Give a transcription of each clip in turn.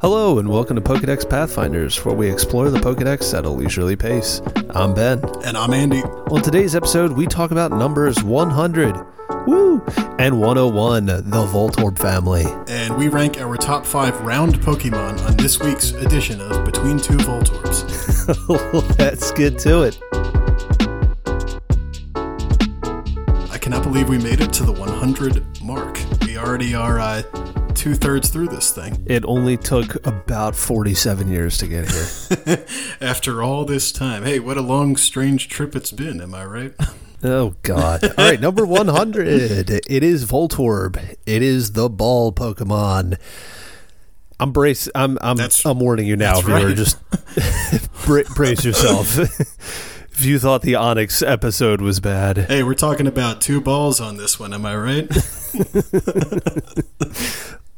Hello, and welcome to Pokedex Pathfinders, where we explore the Pokedex at a leisurely pace. I'm Ben. And I'm Andy. On today's episode, we talk about numbers 100, woo, and 101, the Voltorb family. And we rank our top five round Pokemon on this week's edition of Between Two Voltorbs. Let's get to it. I cannot believe we made it to the 100 mark. We already are uh, two thirds through this thing. It only took about 47 years to get here. After all this time. Hey, what a long, strange trip it's been, am I right? Oh God! All right, number one hundred. It is Voltorb. It is the ball Pokemon. I'm brace. I'm. I'm. That's- I'm warning you now, viewer. right. Just bra- brace yourself. if you thought the Onix episode was bad, hey, we're talking about two balls on this one, am I right?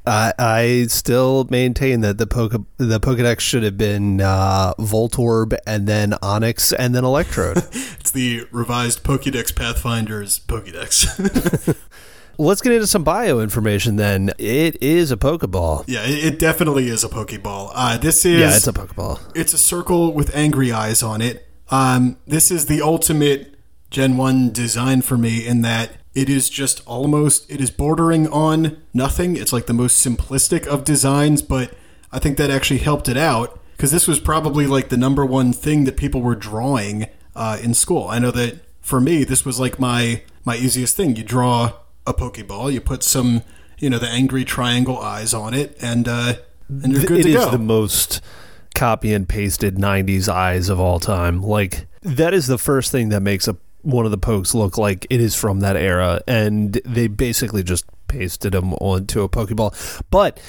I, I still maintain that the Poke the Pokedex should have been uh, Voltorb and then Onix and then Electrode. it's the revised Pokédex Pathfinders Pokédex. Let's get into some bio information. Then it is a Pokeball. yeah, it, it definitely is a Pokeball. Uh, this is Yeah, it's a Pokeball. it's a circle with angry eyes on it. Um, this is the ultimate Gen 1 design for me in that it is just almost, it is bordering on nothing. It's like the most simplistic of designs, but I think that actually helped it out because this was probably like the number one thing that people were drawing uh, in school. I know that for me, this was like my, my easiest thing. You draw a Pokeball, you put some, you know, the angry triangle eyes on it, and, uh, and you're good It to is go. the most copy and pasted 90s eyes of all time. Like, that is the first thing that makes a one of the pokes look like it is from that era. And they basically just pasted them onto a Pokeball. But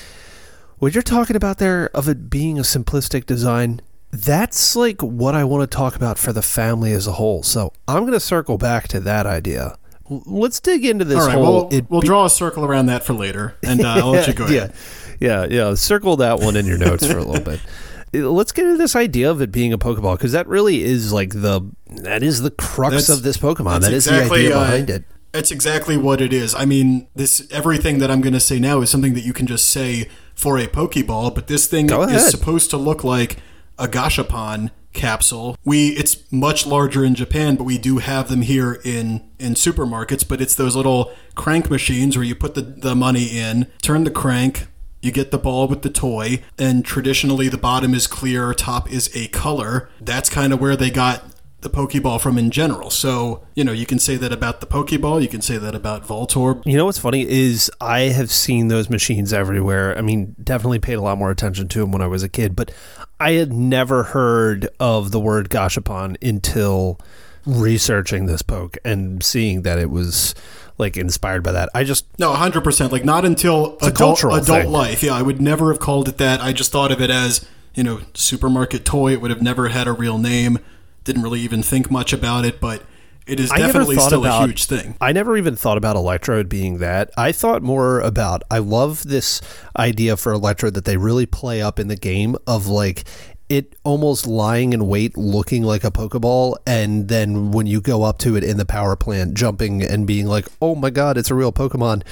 what you're talking about there of it being a simplistic design, that's like what I want to talk about for the family as a whole. So I'm going to circle back to that idea. Let's dig into this All right, whole. we'll, we'll draw a circle around that for later, and uh, I'll let you go ahead. Yeah, yeah, yeah. Circle that one in your notes for a little bit. Uh, Let's get into this idea of it being a Pokeball because that really is like the that is the crux That's- of this Pokemon. that's exactly, the idea uh, behind it. That's exactly what it is. I mean, this everything that I'm going to say now is something that you can just say for a Pokeball, but this thing is supposed to look like a Gashapon capsule. We it's much larger in Japan, but we do have them here in in supermarkets, but it's those little crank machines where you put the, the money in, turn the crank, you get the ball with the toy, and traditionally the bottom is clear, top is a color. That's kind of where they got the Pokeball from in general. So, you know, you can say that about the Pokeball, you can say that about Voltorb. You know what's funny is I have seen those machines everywhere. I mean, definitely paid a lot more attention to them when I was a kid, but I had never heard of the word Gashapon until researching this poke and seeing that it was like inspired by that. I just No, 100%. Like, not until adult, cultural adult thing. life. Yeah, I would never have called it that. I just thought of it as, you know, supermarket toy. It would have never had a real name. Didn't really even think much about it, but it is definitely still a huge thing. I never even thought about Electrode being that. I thought more about I love this idea for Electrode that they really play up in the game of like it almost lying in wait looking like a Pokeball and then when you go up to it in the power plant jumping and being like, "Oh my god, it's a real Pokemon."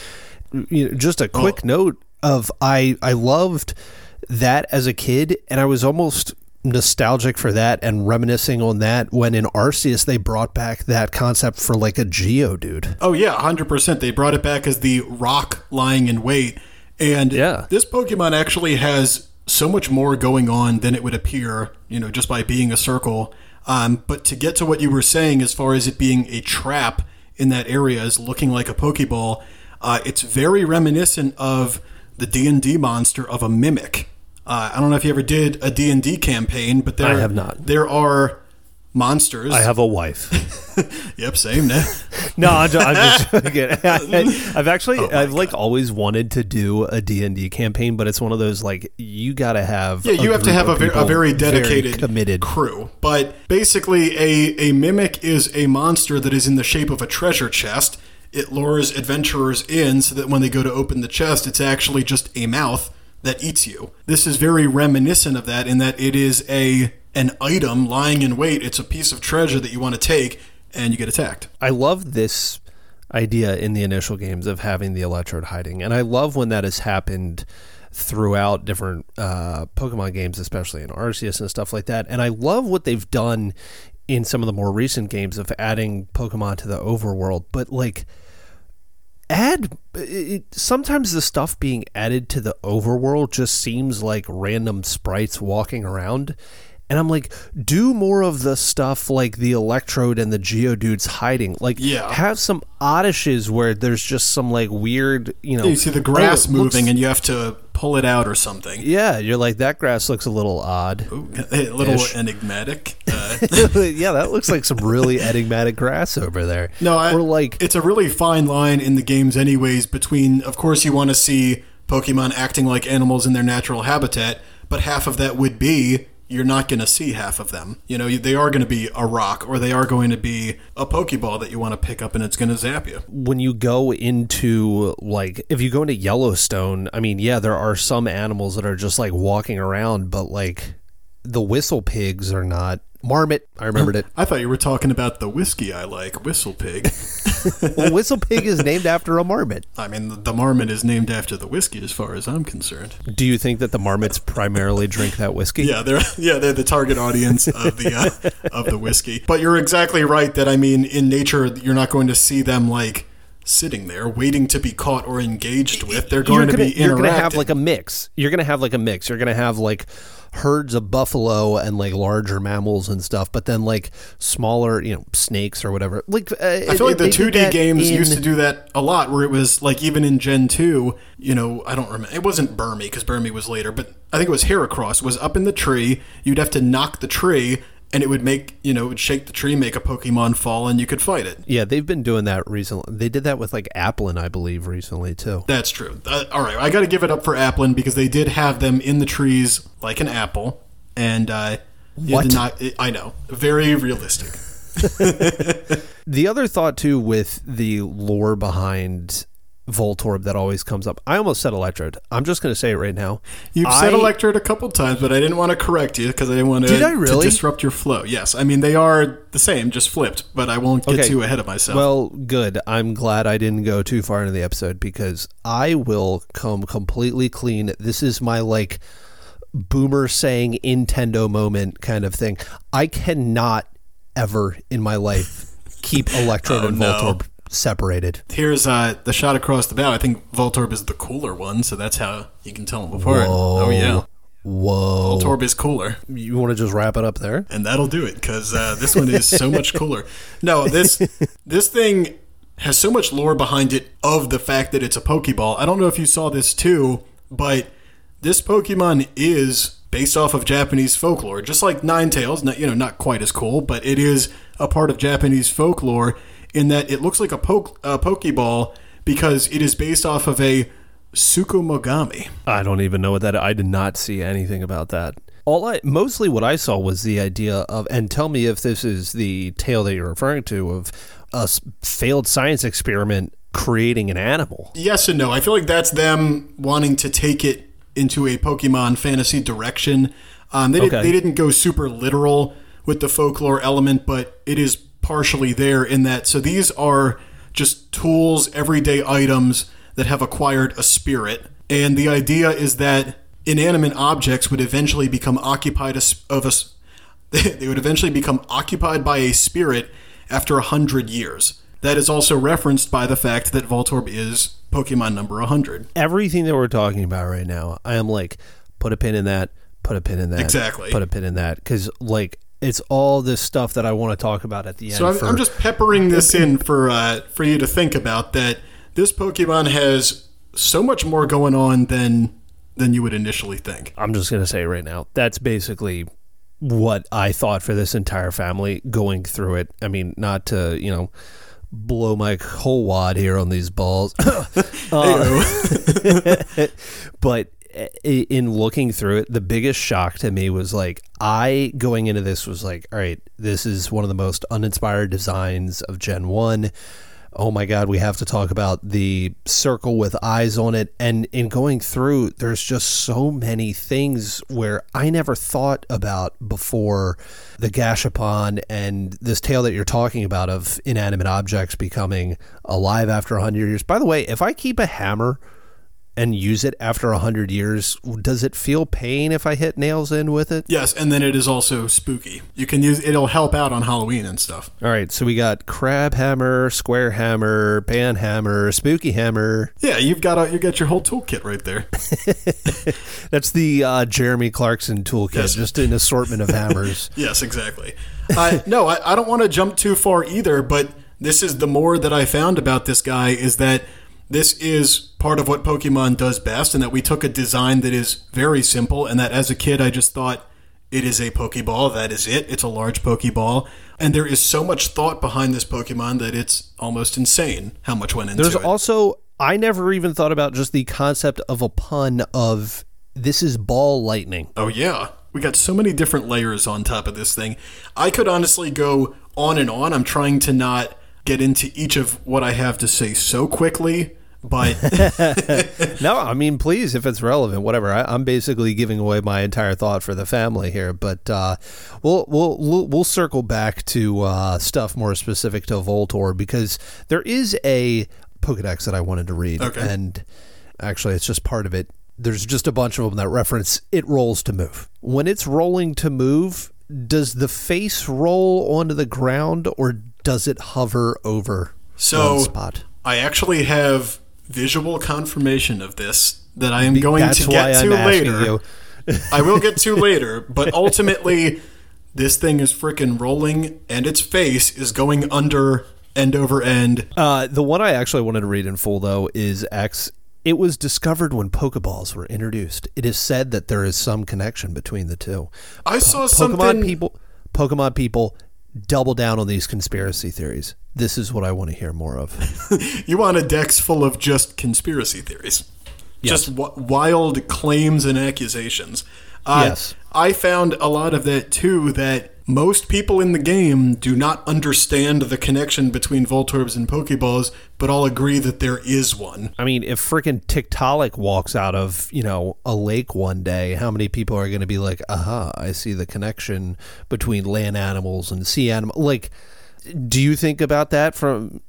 You know, just a quick note of I I loved that as a kid and I was almost nostalgic for that and reminiscing on that when in Arceus they brought back that concept for like a Geodude. Oh yeah, hundred percent. They brought it back as the rock lying in wait, and Yeah. this Pokemon actually has so much more going on than it would appear. You know, just by being a circle. Um, but to get to what you were saying, as far as it being a trap in that area, is looking like a Pokeball. Uh, it's very reminiscent of the D and D monster of a mimic. Uh, I don't know if you ever did a D and D campaign, but there I have not. There are monsters. I have a wife. Yep, same. Now. no, I'm just, I'm just joking. I, have actually, Oh I've like always wanted to do a D and D campaign, but it's one of those like you got to have. Yeah, you have to have a, ver- a very dedicated, committed. crew. But basically, a, a mimic is a monster that is in the shape of a treasure chest. It lures adventurers in so that when they go to open the chest, it's actually just a mouth that eats you. This is very reminiscent of that in that it is a an item lying in wait. It's a piece of treasure that you want to take, and you get attacked. I love this idea in the initial games of having the electrode hiding, and I love when that has happened throughout different uh, Pokemon games, especially in Arceus and stuff like that. And I love what they've done in some of the more recent games of adding Pokemon to the overworld. But like, add it, sometimes the stuff being added to the overworld just seems like random sprites walking around and I'm like, do more of the stuff like the Electrode and the Geodudes hiding. Like, Yeah. have some oddishes where there's just some like weird, you know. You see the grass oh, it looks- moving, and you have to pull it out or something. yeah, you're like that grass looks a little odd. Ooh, a little Ish. enigmatic. Uh, yeah, that looks like some really enigmatic grass over there. No, I, or like it's a really fine line in the games, anyways. Between, of course, you want to see Pokemon acting like animals in their natural habitat, but half of that would be you're not going to see half of them. You know, they are going to be a rock, or they are going to be a Pokeball that you want to pick up, and it's going to zap you. when you go into like if you go into Yellowstone, I mean, yeah, there are some animals that are just like walking around, but like the whistle pigs are not. Marmot, I remembered it. I thought you were talking about the whiskey I like, Whistle Pig. Well, whistle pig is named after a marmot. I mean, the, marmot is named after the whiskey, as far as I'm concerned. Do you think that the marmots primarily drink that whiskey? Yeah, they're yeah they're the target audience of the uh, of the whiskey. But you're exactly right that I mean in nature you're not going to see them like sitting there waiting to be caught or engaged with. They're going you're to gonna, be you're gonna have like a mix. You're gonna have like a mix. You're gonna have like herds of buffalo and like larger mammals and stuff, but then like smaller, you know, snakes or whatever. Like uh, I feel like the 2D games used to do that a lot, where it was like even in Gen 2, you know, I don't remember. It wasn't Burmy because Burmy was later, but I think it was Heracross was up in the tree. You'd have to knock the tree, and it would make you know it would shake the tree, make a Pokemon fall, and you could fight it. Yeah, they've been doing that recently. They did that with like Applin, I believe, recently too. That's true. Uh, all right, I got to give it up for Applin because they did have them in the trees like an apple, and uh, What? not. It, I know, very realistic. The other thought too with the lore behind Voltorb that always comes up. I almost said Electrode. I'm just going to say it right now. You've said I- Electrode a couple times, but I didn't want to correct you because I didn't want to, Did I really? to disrupt your flow. Yes, I mean they are the same, just flipped. But I won't get Okay. too ahead of myself. Well, good. I'm glad I didn't go too far into the episode because I will come completely clean. This is my like boomer saying Nintendo moment kind of thing. I cannot ever in my life keep Electrode Oh, and no. Separated. Here's uh, the shot across the bow. I think Voltorb is the cooler one, so that's how you can tell them apart. Oh yeah, Whoa. Voltorb is cooler. You want to just wrap it up there? and that'll do it because uh, this one is so much cooler. No, this this thing has so much lore behind it of the fact that it's a Pokeball. I don't know if you saw this too, but this Pokemon is based off of Japanese folklore, just like Ninetales. Not you know not quite as cool, but it is a part of Japanese folklore in that it looks like a, poke, a Pokeball because it is based off of a Tsukumogami. I don't even know what that. I did not see anything about that. All I mostly what I saw was the idea of, and tell me if this is the tale that you're referring to of a failed science experiment creating an animal. yes and no. I feel like that's them wanting to take it into a Pokemon fantasy direction. Um, they, did, Okay. they didn't go super literal with the folklore element, but it is partially there in that. So these are just tools, everyday items that have acquired a spirit. And the idea is that inanimate objects would eventually become occupied of a. s- They would eventually become occupied by a spirit after a hundred years. That is also referenced by the fact that Voltorb is Pokemon number 100. Everything that we're talking about right now, I am like, put a pin in that, put a pin in that, Exactly. put a pin in that, because like it's all this stuff that I want to talk about at the end. So I'm, for, I'm just peppering this in for uh, for you to think about that. This Pokemon has so much more going on than than you would initially think. I'm just going to say right now, that's basically what I thought for this entire family going through it. I mean, not to, you know, blow my whole wad here on these balls, but i- in looking through it, the biggest shock to me was like, I going into this was like, all right, this is one of the most uninspired designs of Gen 1 oh my god we have to talk about the circle with eyes on it. And in going through there's just so many things where i never thought about before the gashapon and this tale that you're talking about of inanimate objects becoming alive after 100 years. By the way if i keep a hammer and use it after a hundred years, does it feel pain if I hit nails in with it? Yes, and then it is also spooky. You can use it'll help out on Halloween and stuff. All right, so we got crab hammer, square hammer, pan hammer, spooky hammer. Yeah, you've got a, you got your whole toolkit right there. That's the uh, Jeremy Clarkson toolkit, Yes. just an assortment of hammers. yes, exactly. Uh, no, I, I don't want to jump too far either, but this is the more that I found about this guy is that this is part of what Pokemon does best, and that we took a design that is very simple, and that as a kid I just thought it is a Pokeball. That is it. It's a large Pokeball, and there is so much thought behind this Pokemon that it's almost insane how much went into There's it. There's also I never even thought about just the concept of a pun of this is ball lightning. Oh yeah, we got so many different layers on top of this thing. I could honestly go on and on. I'm trying to not get into each of what I have to say so quickly, but No, I mean, please, if it's relevant, whatever. I, I'm basically giving away my entire thought for the family here, but uh, we'll, we'll we'll we'll circle back to uh, stuff more specific to Voltor because there is a Pokedex that I wanted to read, Okay. and actually, it's just part of it. There's just a bunch of them that reference it rolls to move. When it's rolling to move, does the face roll onto the ground or does it hover over So- spot? I actually have visual confirmation of this that I am going That's to why get I'm to later. you. I will get to later, but ultimately, this thing is freaking rolling, and its face is going under end over end. Uh, the one I actually wanted to read in full, though, is X. It was discovered when Pokeballs were introduced. It is said that there is some connection between the two. I saw Pokemon something. people, Pokemon people, double down on these conspiracy theories. This is what I want to hear more of. You want a dex full of just conspiracy theories, just w- wild claims and accusations. Uh, Yes. I found a lot of that too. That most people in the game do not understand the connection between Voltorbs and Pokeballs, but all agree that there is one. I mean, if freaking Tiktaalik walks out of you know a lake one day, how many people are going to be like, "Aha, I see the connection between land animals and sea animals"? Like, do you think about that from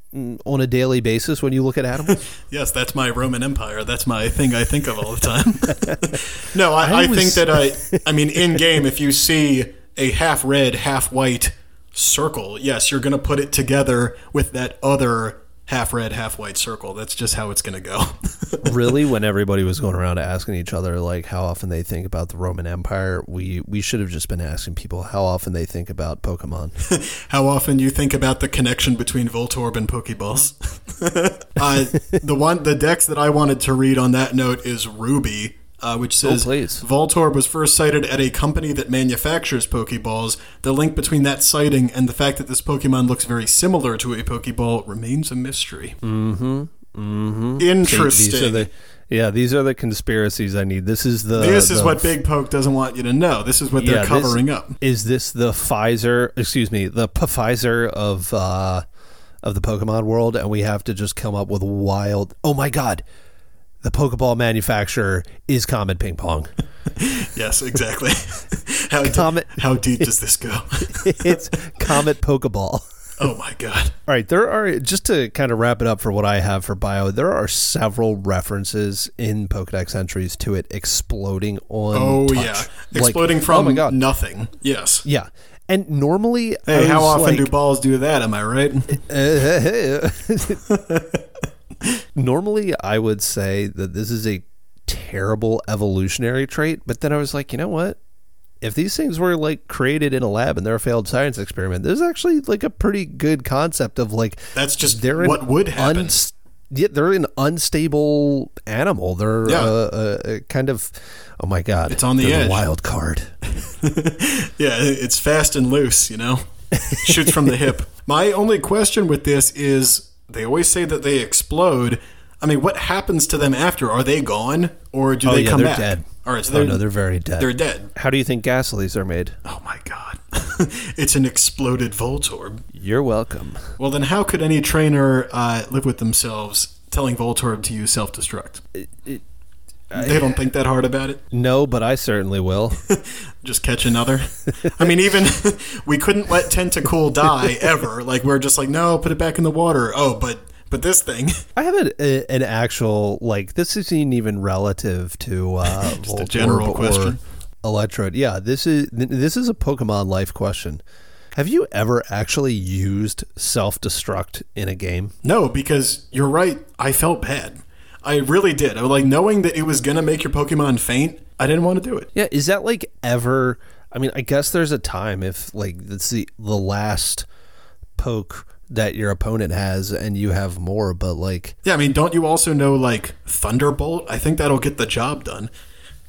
on a daily basis when you look at animals? Yes, that's my Roman Empire. That's my thing I think of all the time. no, I, I, I was- think that I, I mean, in game, if you see a half red, half white circle, yes, you're going to put it together with that other half red, half white circle. That's just how it's going to go. really when everybody was going around asking each other like how often they think about the Roman Empire, we we should have just been asking people how often they think about Pokemon. how often you think about the connection between Voltorb and Pokeballs. uh, the one, the dex that I wanted to read on that note is Ruby. Uh, which says please. Voltorb was first sighted at a company that manufactures Pokeballs. The link between that sighting and the fact that this Pokemon looks very similar to a Pokeball remains a mystery. Mm-hmm. Mm-hmm. Interesting. These are the yeah, these are the conspiracies I need. This is the this is the- what Big Poke doesn't want you to know. This is what they're yeah, this- covering up. Is this the Pfizer? Excuse me, the Pfizer of uh, of the Pokemon world, and we have to just come up with wild. Oh my god, the Pokeball manufacturer is Comet Ping Pong. Yes, exactly. how, Comet- how deep does this go? it's Comet Pokeball. oh my god. All right, there are just to kind of wrap it up for what I have for bio. There are several references in Pokedex entries to it exploding on. Oh touch. yeah, Like, exploding oh from oh my god, nothing. Yes. yeah. And normally, Hey, how often like, do balls do that? Am I right? Eh, eh, eh. normally I would say that this is a terrible evolutionary trait, but then I was like, you know what? If these things were like created in a lab and they're a failed science experiment, there's actually like a pretty good concept of like That's just they're what would happen. uns- yeah, they're an unstable animal. They're Yeah. uh, uh, uh, kind of, oh my god, It's on the edge. wild card. yeah, it's fast and loose. You know, shoots from the hip. My only question with this is, they always say that they explode. I mean, what happens to them after? Are they gone, or do Oh they yeah, come they're back? dead. All right, so oh they're, no, they're very dead. they're dead. How do you think gas leaves are made? Oh my god, it's an exploded Voltorb. You're welcome. Well, then how could any trainer uh, live with themselves telling Voltorb to use self destruct? They don't think that hard about it. No, but I certainly will. Just catch another. I mean, even we couldn't let Tentacool die ever. Like we're just like, no, put it back in the water. Oh, but But this thing, I have an, a, an actual like this isn't even relative to uh, Just a general question. Electrode. Yeah, this is this is a Pokemon life question. Have you ever actually used self destruct in a game? no, because you're right. I felt bad. I really did. I was like knowing that it was gonna make your Pokemon faint. I didn't want to do it. Yeah, is that like ever? I mean, I guess there's a time if like it's the the last poke that your opponent has and you have more, but like Yeah, I mean, don't you also know like Thunderbolt? I think that'll get the job done.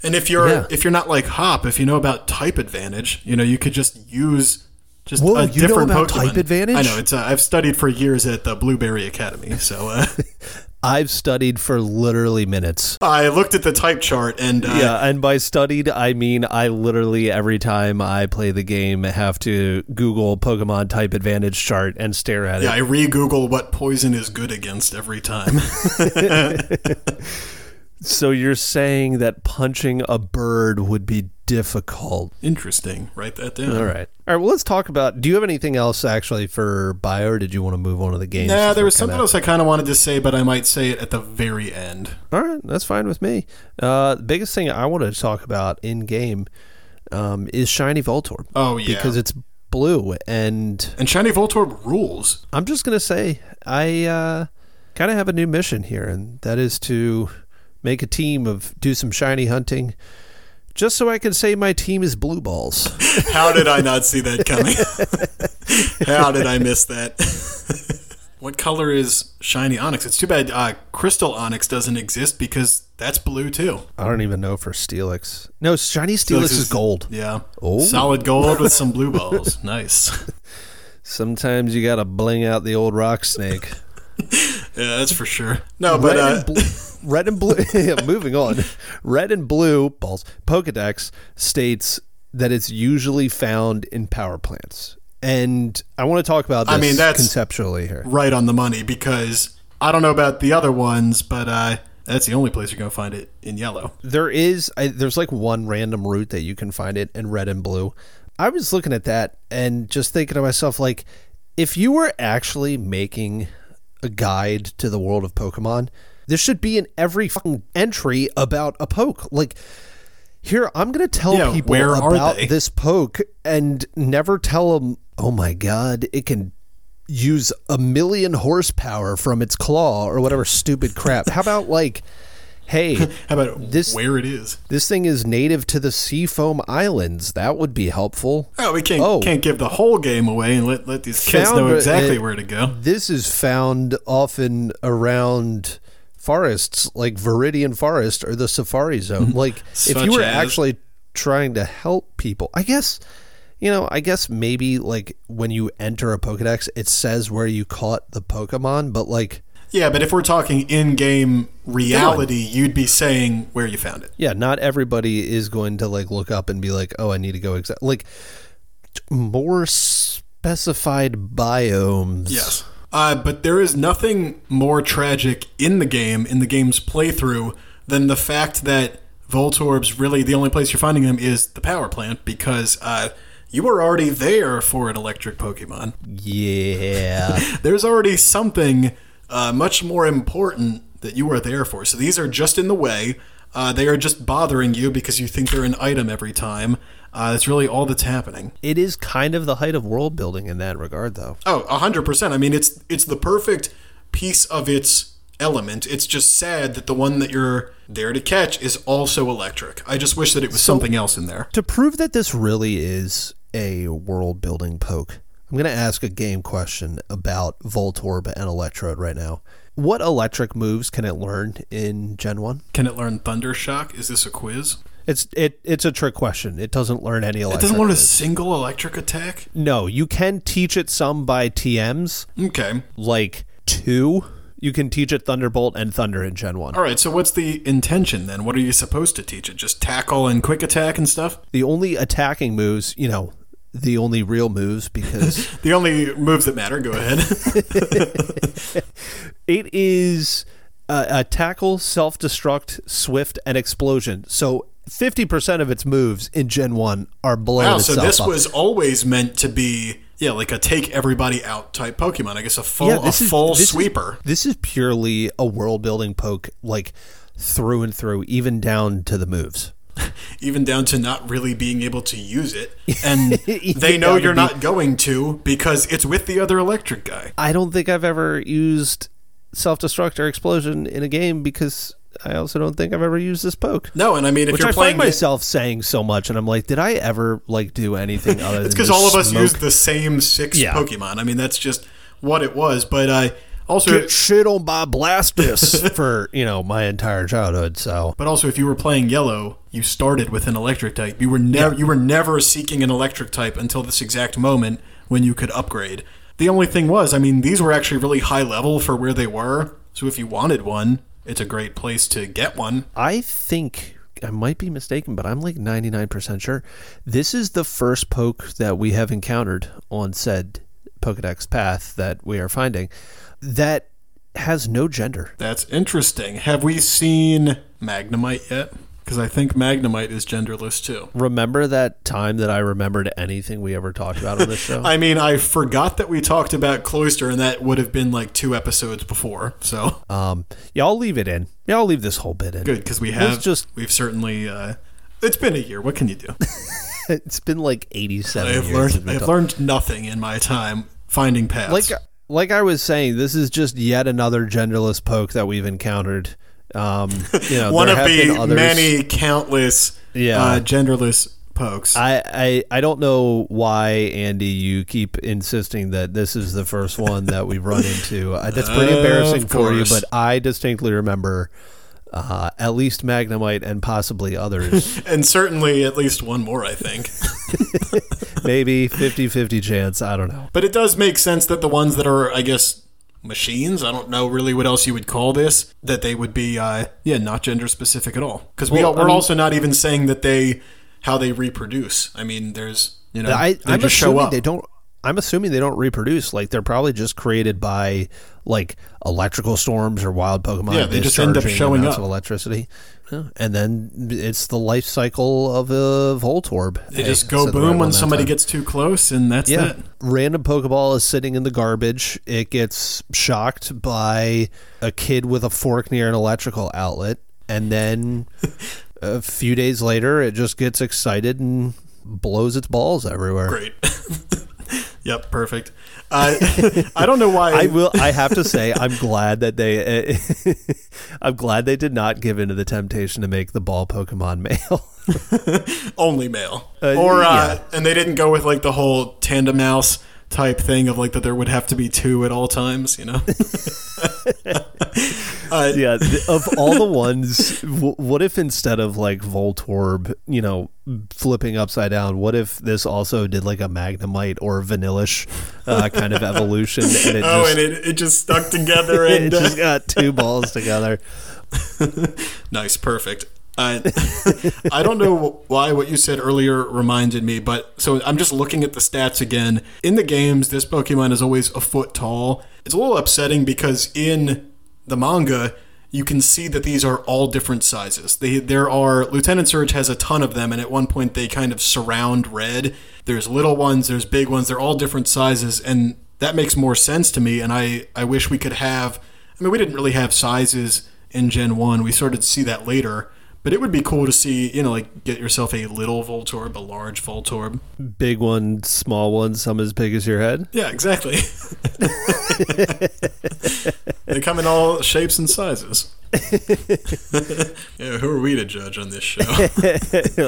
And if you're Yeah. if you're not like Hop, if you know about type advantage, you know you could just use just Whoa, a you know different about Pokemon. type advantage? I know it's. Uh, I've studied for years at the Blueberry Academy, so uh, I've studied for literally minutes. I looked at the type chart and uh, Yeah, and by studied, I mean I literally every time I play the game have to Google Pokemon type advantage chart and stare at yeah, it. Yeah, I re-Google what poison is good against every time. So you're saying that punching a bird would be difficult? Interesting. Write that down. All right. All right. Well, let's talk about. Do you have anything else actually for bio, or did you want to move on to the game? Nah, there was something else I kind of wanted to say, but I might say it at the very end. All right, that's fine with me. Uh, the biggest thing I wanted to talk about in game um, is shiny Voltorb. Oh yeah, because it's blue, and and shiny Voltorb rules. I'm just gonna say I uh, kind of have a new mission here, and that is to make a team of do some shiny hunting, just so I can say my team is blue balls. How did I not see that coming? How did I miss that? what color is shiny onix? It's too bad uh, crystal onix doesn't exist because that's blue too. I don't even know for Steelix. No, shiny Steelix is gold. Yeah. Oh. Solid gold with some blue balls. Nice. Sometimes you gotta bling out the old rock snake. Yeah, that's for sure. No, but red, uh, and blue, red and blue. yeah, moving on. Red and blue balls. Pokedex states that it's usually found in power plants, and I want to talk about this I mean, that's- conceptually here. right on the money because I don't know about the other ones, but uh, that's the only place you're going to find it in yellow. There is I, there's like one random route that you can find it in red and blue. I was looking at that and just thinking to myself like if you were actually making a guide to the world of Pokemon, This should be in every fucking entry about a poke. Like here, I'm going to tell Yeah, people about this poke and never tell them, "Oh my god, it can use a million horsepower from its claw or whatever stupid crap." How about like Hey, How about This- where it is? this thing is native to the Seafoam Islands. That would be helpful. Oh, we can't Oh. can't give the whole game away and let, let these kids Found know exactly it- where to go. This is found often around forests like Viridian Forest or the Safari Zone. Mm-hmm. Like if you were as? actually trying to help people, I guess you know, I guess maybe like when you enter a Pokedex, it says where you caught the Pokemon, but like Yeah, but if we're talking in-game reality, you'd be saying where you found it. yeah, not everybody is going to like look up and be like, "Oh, I need to go exact." Like more specified biomes. Yes. Uh, but there is nothing more tragic in the game, in the game's playthrough, than the fact that Voltorb's really the only place you're finding them is the power plant because uh, you were already there for an electric Pokemon. Yeah. There's already something uh, much more important that you are there for. So these are just in the way. Uh, they are just bothering you because you think they're an item every time. Uh, that's really all that's happening. it is kind of the height of world building in that regard, though. Oh, hundred percent. I mean, it's it's the perfect piece of its element. It's just sad that the one that you're there to catch is also electric. I just wish that it was something else in there. To prove that this really is a world building poke, I'm going to ask a game question about Voltorb and Electrode right now. What electric moves can it learn in Gen 1? Can it learn Thunder Shock? Is this a quiz? It's it it's a trick question. It doesn't learn any electric. It doesn't learn a moves. single electric attack. No, you can teach it some by TMs, Okay. like 2. You can teach it Thunderbolt and Thunder in Gen 1. All right. So what's the intention then? What are you supposed to teach it? Just tackle and quick attack and stuff. The only attacking moves, you know, the only real moves because The only moves that matter. Go ahead. It is uh, a tackle, self destruct, swift, and explosion. So 50% of its moves in Gen 1 are blowing wow. So this up. was always meant to be. Yeah, like a take everybody out type Pokemon. I guess a full Yeah, a is- full this is- sweeper. This is purely a world building poke, like through and through, even down to the moves. even down to not really being able to use it. And they know you're be- not going to because it's with the other electric guy. I don't think I've ever used self destruct or explosion in a game because I also don't think I've ever used this poke. No, and I mean, if Which you're I playing find it- myself saying so much, and I'm like, did I ever like do anything other than it's because all of us smoke? use the same six Yeah. Pokemon. I mean, that's just what it was. But uh, also, get shit on by Blastoise for you know my entire childhood. So but also, if you were playing Yellow, you started with an electric type. You were never you were never seeking an electric type until this exact moment when you could upgrade. The only thing was, I mean, these were actually really high level for where they were. So if you wanted one, it's a great place to get one. I think I might be mistaken, but I'm like 99% sure this is the first poke that we have encountered on said Pokedex path that we are finding that has no gender. That's interesting. Have we seen Magnemite yet? Because I think Magnemite is genderless too. Remember that time that I remembered anything we ever talked about on this show? I mean, I forgot that we talked about Cloyster, and that would have been like two episodes before. So um, yeah, I'll leave it in. Yeah, I'll leave this whole bit in. good because we Let's have just- we've certainly. Uh, it's been a year. What can you do? It's been like 87 I have learned. I've learned nothing in my time finding paths. like like I was saying, this is just yet another genderless poke that we've encountered. Um, you know, one there of have been the many countless Yeah. uh, genderless pokes. I, I I don't know why Andy you keep insisting that this is the first one that we've run into. Uh, that's pretty embarrassing for you, but I distinctly remember uh, at least Magnemite and possibly others. and certainly at least one more, I think. Maybe 50-50 chance. I don't know. But it does make sense that the ones that are, I guess, machines, I don't know really what else you would call this, that they would be, uh, yeah, not gender specific at all. Because we well, we're I mean- also not even saying that they, how they reproduce. I mean, there's, you know, I, they I'm just show up. they don't. I'm assuming they don't reproduce. Like they're probably just created by like electrical storms or wild Pokemon. Yeah, they just end up showing up. of electricity. Yeah, And then it's the life cycle of a Voltorb. They just go said the right boom when somebody time. gets too close, and that's Yeah, that. random Pokeball is sitting in the garbage. It gets shocked by a kid with a fork near an electrical outlet, and then a few days later, it just gets excited and blows its balls everywhere. Great. yep, perfect. Uh, I don't know why. I will. I have to say, I'm glad that they. I'm glad they did not give into the temptation to make the ball Pokemon male. only male. Uh, or uh, yeah. and they didn't go with like the whole tandem mouse type thing of like that there would have to be two at all times, you know. uh, yeah. Of all the ones, w- what if instead of like Voltorb, you know, flipping upside down, what if this also did like a Magnemite or Vanillish uh, kind of evolution, and it Oh, just and it, it just stuck together it and uh, just got two balls together. nice, perfect. Uh, I don't know why what you said earlier reminded me, but so I'm just looking at the stats again. In the games, this Pokemon is always a foot tall. It's a little upsetting because in the manga, you can see that these are all different sizes. They, there are Lieutenant Surge has a ton of them, and at one point they kind of surround Red. There's little ones, there's big ones. They're all different sizes, and that makes more sense to me. And I, I wish we could have. I mean, we didn't really have sizes in Gen One. We started to see that later. But it would be cool to see, you know, like get yourself a little Voltorb, a large Voltorb. Big one, small one, some as big as your head. Yeah, exactly. they come in all shapes and sizes. yeah, who are we to judge on this show?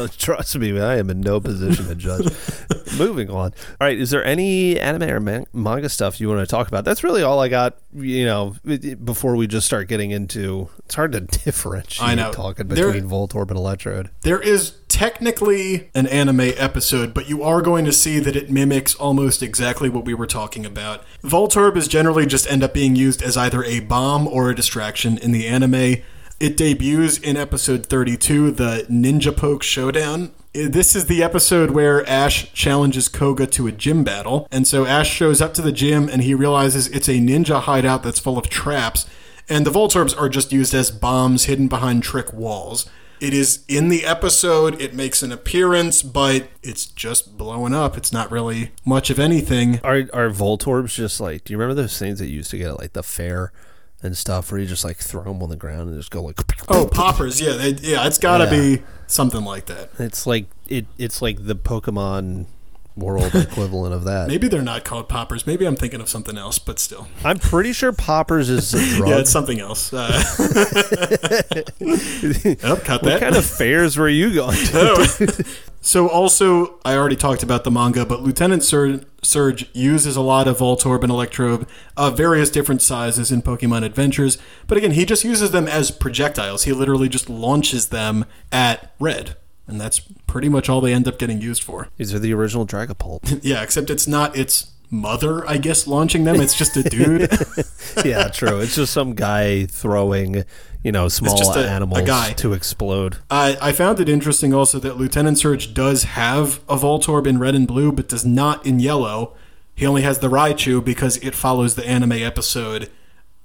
Trust me, I am in no position to judge. Moving on. All right, is there any anime or man- manga stuff you want to talk about? That's really all I got. You know, before we just start getting into, it's hard to differentiate I know. talking There- between Voltorb and Electrode. There is technically an anime episode, but you are going to see that it mimics almost exactly what we were talking about. Voltorb is generally just end up being used as either a bomb or a distraction in the anime. It debuts in episode 32, the Ninja Poke Showdown. Uh, This is the episode where Ash challenges Koga to a gym battle. And so Ash shows up to the gym and he realizes it's a ninja hideout that's full of traps. And the Voltorbs are just used as bombs hidden behind trick walls. It is in the episode. It makes an appearance, but it's just blowing up. It's not really much of anything. Are are Voltorbs just like? Do you remember those things that you used to get at like the fair and stuff, where you just like throw them on the ground and just go like? Oh, poppers. Yeah, they, yeah. It's got to Yeah. be something like that. It's like it. It's like the Pokemon world equivalent of that. Maybe they're not called poppers. Maybe I'm thinking of something else, but still. I'm pretty sure poppers is a drug. Yeah, it's something else. Uh, oh, cut what kind of fairs were you going to? So also, I already talked about the manga, but Lieutenant Sur- Surge uses a lot of Voltorb and Electrode of various different sizes in Pokemon Adventures. But again, he just uses them as projectiles. He literally just launches them at Red. And that's pretty much all they end up getting used for. These are the original Dragapult. Yeah, except it's not its mother, I guess, launching them. It's just a dude. yeah, true. It's just some guy throwing, you know, small a- a animals guy. to explode. I, I found it interesting also that Lieutenant Surge does have a Voltorb in red and blue, but does not in yellow. He only has the Raichu because it follows the anime episode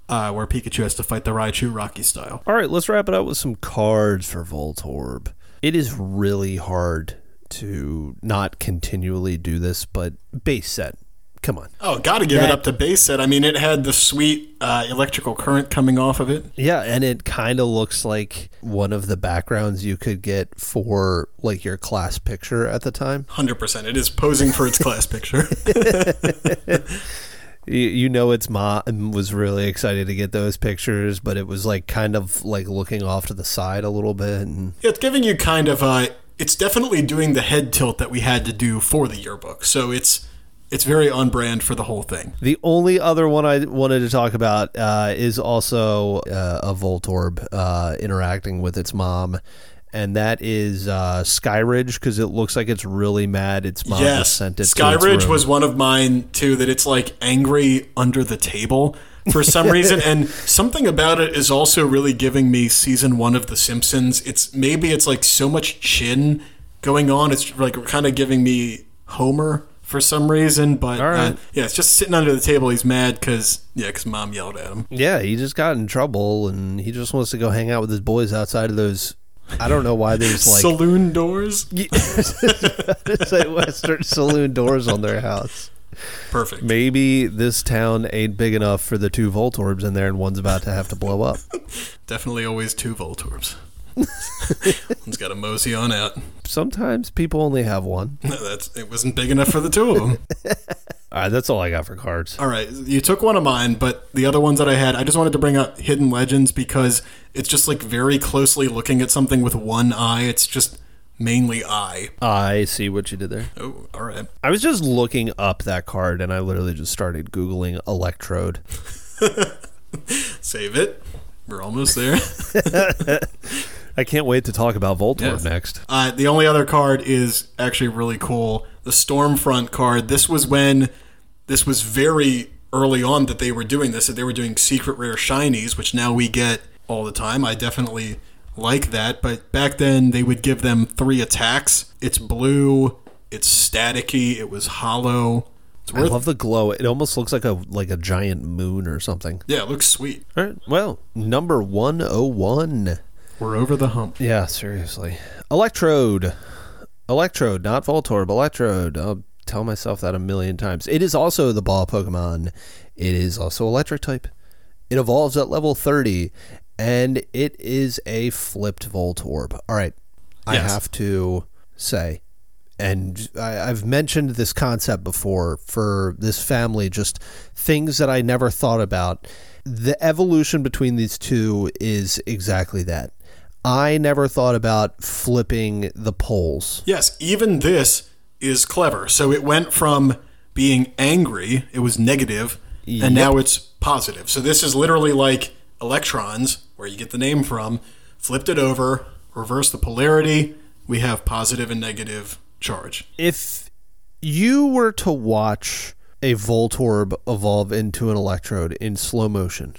uh, where Pikachu has to fight the Raichu Rocky style. All right, let's wrap it up with some cards for Voltorb. It is really hard to not continually do this, but base set. Come on. Oh, gotta give That- it up to base set. I mean, it had the sweet uh, electrical current coming off of it. Yeah, and it kind of looks like one of the backgrounds you could get for like your class picture at the time. 100%. It is posing for its class picture. You, you know, its mom was really excited to get those pictures, but it was like kind of like looking off to the side a little bit. And it's giving you kind of a. It's definitely doing the head tilt that we had to do for the yearbook. So it's it's very on brand for the whole thing. The only other one I wanted to talk about uh, is also uh, a Voltorb uh, interacting with its mom, and that is uh, Skyridge because it looks like it's really mad. Its mom yes, sent it. Skyridge was one of mine too. That it's like angry under the table for some reason, and something about it is also really giving me season one of The Simpsons. It's maybe it's like so much chin going on. It's like kind of giving me Homer for some reason, but All right. uh, yeah, it's just sitting under the table. He's mad because yeah, because mom yelled at him. Yeah, he just got in trouble, and he just wants to go hang out with his boys outside of those. I don't know why there's like Saloon doors, say Western saloon doors on their house. perfect. Maybe this town ain't big enough for the two Voltorbs in there, and one's about to have to blow up. Definitely always two Voltorbs. One's got a mosey on out. Sometimes people only have one. That's it wasn't big enough for the two of them. Right, that's all I got for cards. All right, you took one of mine, but the other ones that I had, I just wanted to bring up Hidden Legends because it's just like very closely looking at something with one eye. It's just mainly eye. I see what you did there. Oh, all right. I was just looking up that card, and I literally just started googling Electrode. Save it. We're almost there. I can't wait to talk about Voltorb Yes. next. Uh, the only other card is actually really cool. The Stormfront card. This was when this was very early on that they were doing this. That they were doing secret rare shinies, which now we get all the time. I definitely like that. But back then they would give them three attacks. It's blue. It's staticky. It was hollow. It's I love the glow. It almost looks like a like a giant moon or something. yeah, it looks sweet. All right. Well, number one oh one. We're over the hump. Yeah, seriously. Electrode. Electrode, not Voltorb. Electrode. I'll tell myself that a million times. It is also the ball Pokemon. It is also electric type. It evolves at level 30, and it is a flipped Voltorb. All right. I Yes. have to say, and I, I've mentioned this concept before for this family, just things that I never thought about. The evolution between these two is exactly that. I never thought about flipping the poles. Yes, even this is clever. So it went from being angry, it was negative, and now it's positive. So this is literally like electrons, where you get the name from, flipped it over, reversed the polarity, we have positive and negative charge. If you were to watch a Voltorb evolve into an Electrode in slow motion,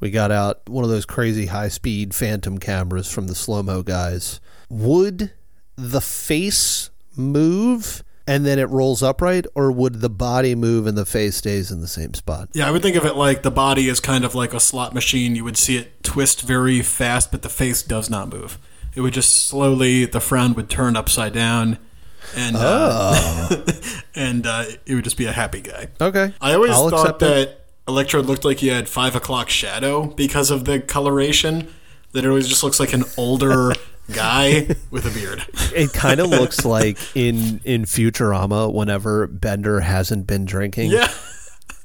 we got out one of those crazy high speed phantom cameras from the slow mo guys. Would the face move and then it rolls upright, or would the body move and the face stays in the same spot? Yeah, I would think of it like the body is kind of like a slot machine. You would see it twist very fast, but the face does not move. it would just slowly the frown would turn upside down, and uh, and uh, it would just be a happy guy. Okay. I always I'll thought accept it. that Electrode looked like he had five o'clock shadow because of the coloration. That it always just looks like an older guy with a beard. It kind of looks like in in Futurama whenever Bender hasn't been drinking. Yeah.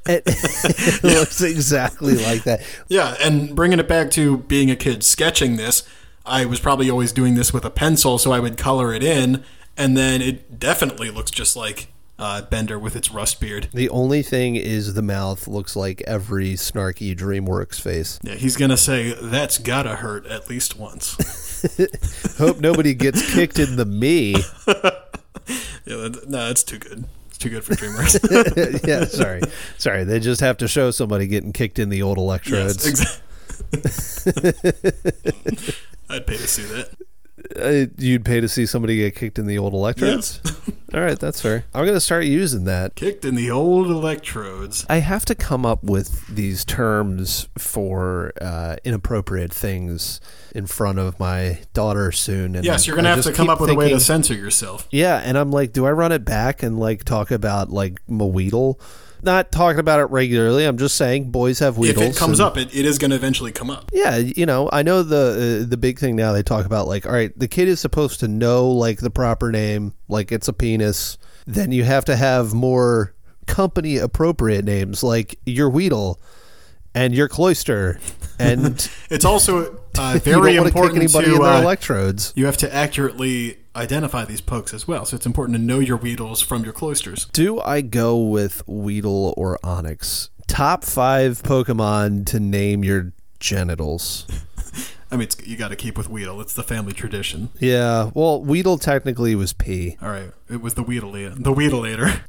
It, it looks exactly like that. Yeah, and bringing it back to being a kid sketching this, I was probably always doing this with a pencil, so I would color it in, and then it definitely looks just like uh, Bender with its rust beard. The only thing is the mouth looks like every snarky DreamWorks face. Yeah, he's gonna say that's gotta hurt at least once. Hope nobody gets kicked in the me. yeah, that, no, that's too good. It's too good for DreamWorks. yeah, sorry. Sorry, they just have to show somebody getting kicked in the old electrodes. yes, exactly. I'd pay to see that. Uh, you'd pay to see somebody get kicked in the old electrodes? All right, that's fair. I'm going to start using that. Kicked in the old electrodes. I have to come up with these terms for uh, inappropriate things in front of my daughter soon. And Yes, you're gonna have to come up with a way to censor yourself. Yeah, and I'm like, do I run it back and like talk about like Maweedle? Not talking about it regularly. I'm just saying boys have If it comes and- up, it, it is gonna eventually come up. Yeah, you know, I know the uh, the big thing now. They talk about like, all right, the kid is supposed to know like the proper name, like it's a penis. Then you have to have more company appropriate names, like your Weedle and your Cloyster, and It's also uh, you very don't want kick important anybody to uh, electrodes. you have to accurately identify these pokes as well. So it's important to know your Weedles from your Cloysters. Do I go with Weedle or Onix? Top five Pokemon to name your genitals. I mean, it's, you got to keep with Weedle. It's the family tradition. Yeah, well, Weedle technically was P. All right, it was the Weedle, the Weedleator.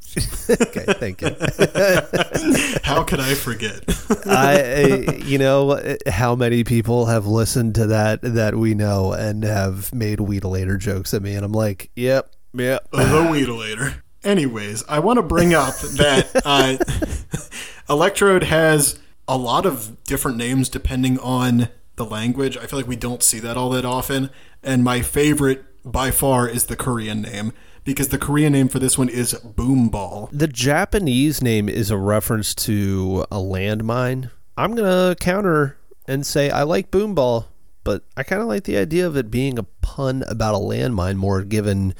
Okay, thank you. How could I forget? I, I- you know, how many people have listened to that that we know and have made Weedlator jokes at me, and I'm like, yep, yep. the Weedleator. Anyways, I want to bring up that uh, Electrode has a lot of different names depending on the language. I feel like we don't see that all that often. And my favorite by far is the Korean name because the Korean name for this one is Boom Ball. The Japanese name is a reference to a landmine. I'm gonna counter and say I like Boomball, but I kind of like the idea of it being a pun about a landmine more, given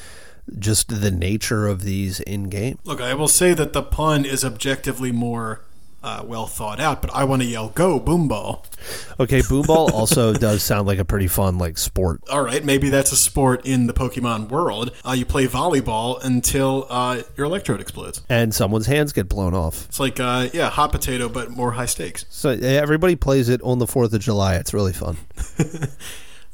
just the nature of these in game. Look, I will say that the pun is objectively more uh, well thought out, but I want to yell "Go Boom Ball!" Okay, Boomball also does sound like a pretty fun like sport. All right, maybe that's a sport in the Pokemon world. Uh, you play volleyball until uh, your Electrode explodes. And someone's hands get blown off. It's like, uh, yeah, hot potato, but more high stakes. So everybody plays it on the 4th of July. It's really fun.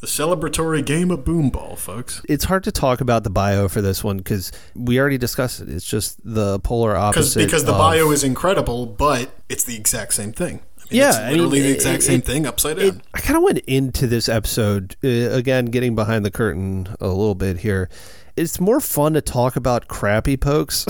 The celebratory game of Boom Ball, folks. It's hard to talk about the bio for this one because we already discussed it. It's just the polar opposite. because the of- bio is incredible, but it's the exact same thing. Yeah, it's I mean, literally the exact it- same it- thing upside it, down. I kind of went into this episode uh, again, getting behind the curtain a little bit here. It's more fun to talk about crappy pokes,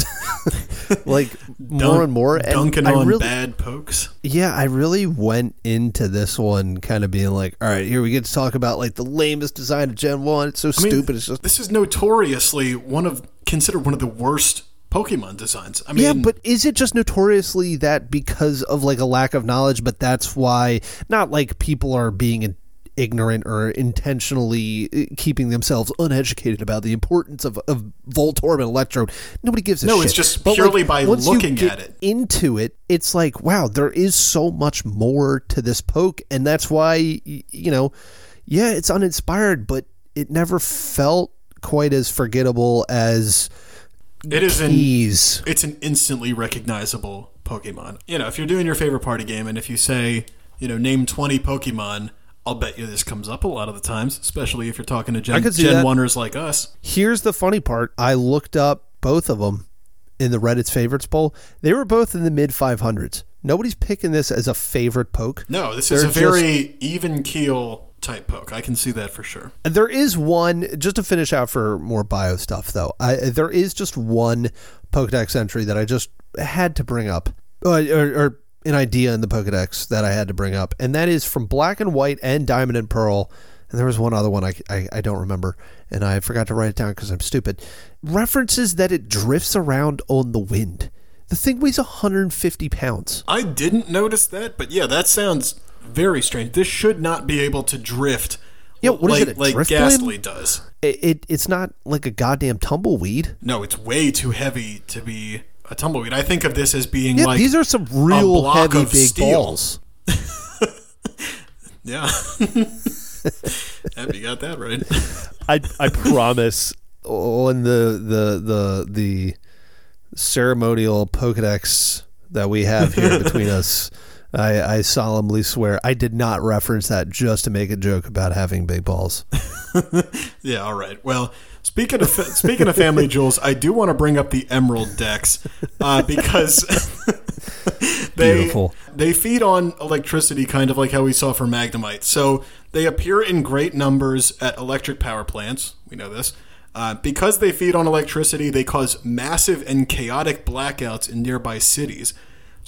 like more and more. And dunking I on really, bad pokes. yeah, I really went into this one kind of being like, all right, here we get to talk about like the lamest design of Gen One. It's so I mean, stupid. It's just this is notoriously one of considered one of the worst Pokemon designs. I mean, yeah, but is it just notoriously that because of like a lack of knowledge? But that's why not like people are being ignorant or intentionally uh, keeping themselves uneducated about the importance of, of Voltorb and Electrode. Nobody gives a No, shit. No, it's just But, purely by once you looking at it. Into it, it's like wow, there is so much more to this poke, and that's why you know, yeah, it's uninspired, but it never felt quite as forgettable as it is an Keys. it's an instantly recognizable Pokemon. You know, if you're doing your favorite party game and if you say, you know, name 20 Pokemon, I'll bet you this comes up a lot of the times, especially if you're talking to Gen, Gen that. 1ers like us. Here's the funny part. I looked up both of them in the Reddit's favorites poll. They were both in the mid 500s. Nobody's picking this as a favorite poke. No, this is They're a very even keel type poke. I can see that for sure. There is one, just to finish out for more bio stuff, though. I, there is just one Pokedex entry that I just had to bring up, uh, or, or an idea in the Pokedex that I had to bring up, and that is from Black and White and Diamond and Pearl. and there was one other one I, I, I don't remember, and I forgot to write it down because I'm stupid. References that it drifts around on the wind. The thing weighs 150 pounds. I didn't notice that, but yeah, that sounds very strange. This should not be able to drift. Yeah, what is like, it, like drift Ghastly blade? does. It, it it's not like a goddamn tumbleweed. No, it's way too heavy to be a tumbleweed. I think of this as being Yeah, like these are some real heavy big steel. balls. yeah. Yep, you got that right. I I promise oh, on the the the the ceremonial Pokedex that we have here between us, I, I solemnly swear I did not reference that just to make a joke about having big balls. Yeah, all right. Well, speaking of speaking of family jewels, I do want to bring up the Emerald dex uh, because they Beautiful. they feed on electricity, kind of like how we saw for Magnemite. So they appear in great numbers at electric power plants. We know this. Uh, because they feed on electricity, they cause massive and chaotic blackouts in nearby cities.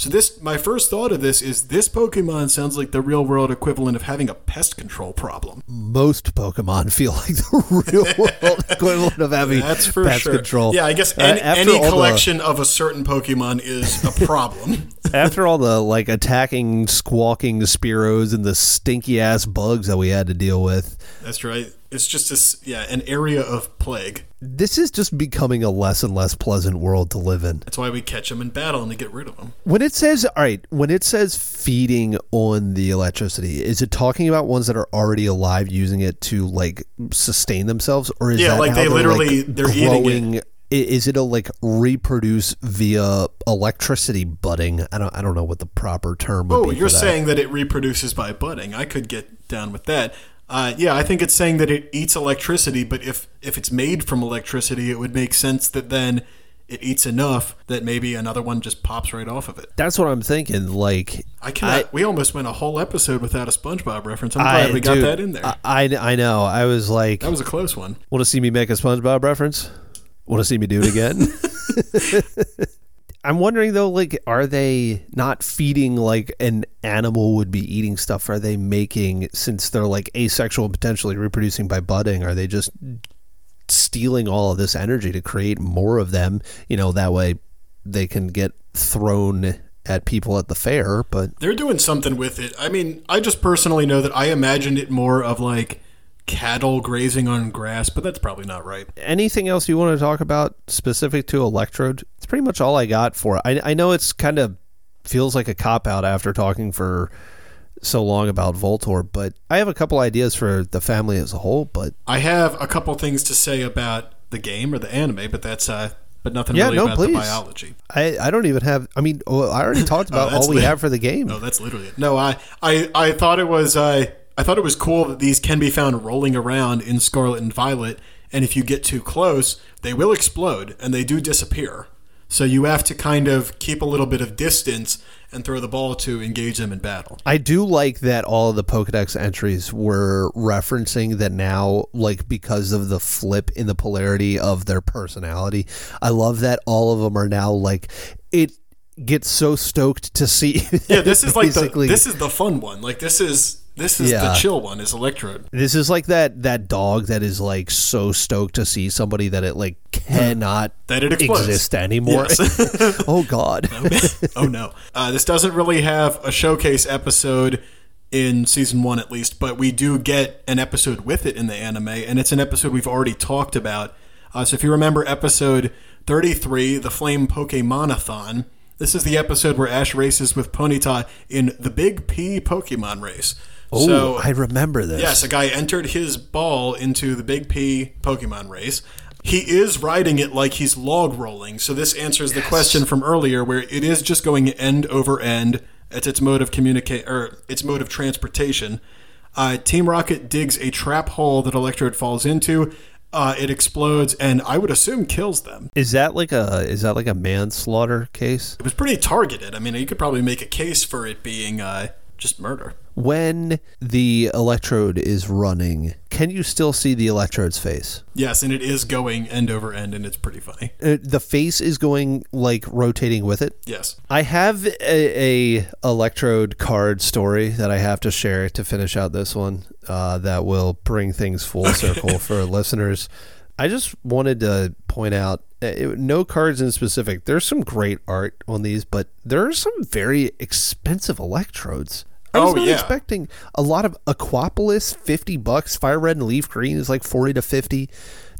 So this, my first thought of this is this Pokemon sounds like the real world equivalent of having a pest control problem. Most Pokemon feel like the real world equivalent of having That's for pest sure. control. Yeah, I guess Uh, any, any all the- collection of a certain Pokemon is a problem. after all the like attacking, squawking Spearows and the stinky ass bugs that we had to deal with, That's right. It's just a s yeah an area of plague. this is just becoming a less and less pleasant world to live in. That's why we catch them in battle and to get rid of them. When it says, all right, when it says feeding on the electricity, is it talking about ones that are already alive using it to like sustain themselves, or is Yeah, like they they're, literally- like, they're eating growing? i- Is it a like reproduce via electricity budding? I don't, I don't know what the proper term would Oh, be. you're for that. saying that it reproduces by budding. I could get down with that. Uh, yeah, I think it's saying that it eats electricity, but if if it's made from electricity, it would make sense that then it eats enough that maybe another one just pops right off of it. That's what I'm thinking. Like, I cannot. we almost went a whole episode without a SpongeBob reference. I'm glad I, we got dude, that in there. I, I, I know. I was like, that was a close one. Want to see me make a SpongeBob reference? Want to see me do it again? I'm wondering though, like, are they not feeding like an animal would be eating stuff? Are they making, since they're like asexual and potentially reproducing by budding, are they just stealing all of this energy to create more of them? You know, that way they can get thrown at people at the fair. But They're doing something with it. I mean, I just personally know that I imagined it more of like cattle grazing on grass, but that's probably not right. anything else you want to talk about specific to Electrode? It's pretty much all I got for it. I, I know it's kind of feels like a cop out after talking for so long about Voltorb, but I have a couple ideas for the family as a whole. But I have a couple things to say about the game or the anime, but that's uh, but nothing Yeah, really no, about please. the biology. I, I don't even have. I mean, oh, I already talked about that's all we the- have for the game. No, that's literally it. No, I I, I thought it was uh, I thought it was cool that these can be found rolling around in Scarlet and Violet, and if you get too close, they will explode and they do disappear. So you have to kind of keep a little bit of distance and throw the ball to engage them in battle. I do like that all of the Pokedex entries were referencing that now, like because of the flip in the polarity of their personality. I love that all of them are now like it gets so stoked to see. Yeah, this is like the this is the fun one. Like this is this is the chill one. Is Electrode. This is like that that dog that is like so stoked to see somebody that it like cannot That it explodes. exist anymore. Yes. oh God. oh no. Uh, this doesn't really have a showcase episode in season one, at least, but we do get an episode with it in the anime, and it's an episode we've already talked about. Uh, so if you remember episode 33, the Flame Pokemonathon, this is the episode where Ash races with Ponyta in the Big P Pokemon race. Oh, so, I remember this. Yes, a guy entered his ball into the Big P Pokemon race. He is riding it like he's log rolling. So this answers the question from earlier, where it is just going end over end. It's its mode of communicate or its mode of transportation. Uh, Team Rocket digs a trap hole that Electrode falls into. Uh, it explodes, and I would assume kills them. Is that like a is that like a manslaughter case? It was pretty targeted. I mean, you could probably make a case for it being uh, just murder. When the electrode is running, can you still see the electrode's face? Yes, and it is going end over end, and it's pretty funny. Uh, the face is going like rotating with it. Yes. I have a, a electrode card story that I have to share to finish out this one. Uh, that will bring things full circle for listeners. I just wanted to point out, uh, it, no cards in specific. There's some great art on these, but there are some very expensive electrodes. I was Oh, not yeah. expecting a lot of Aquapolis, fifty bucks. Fire red and leaf green is like forty to fifty.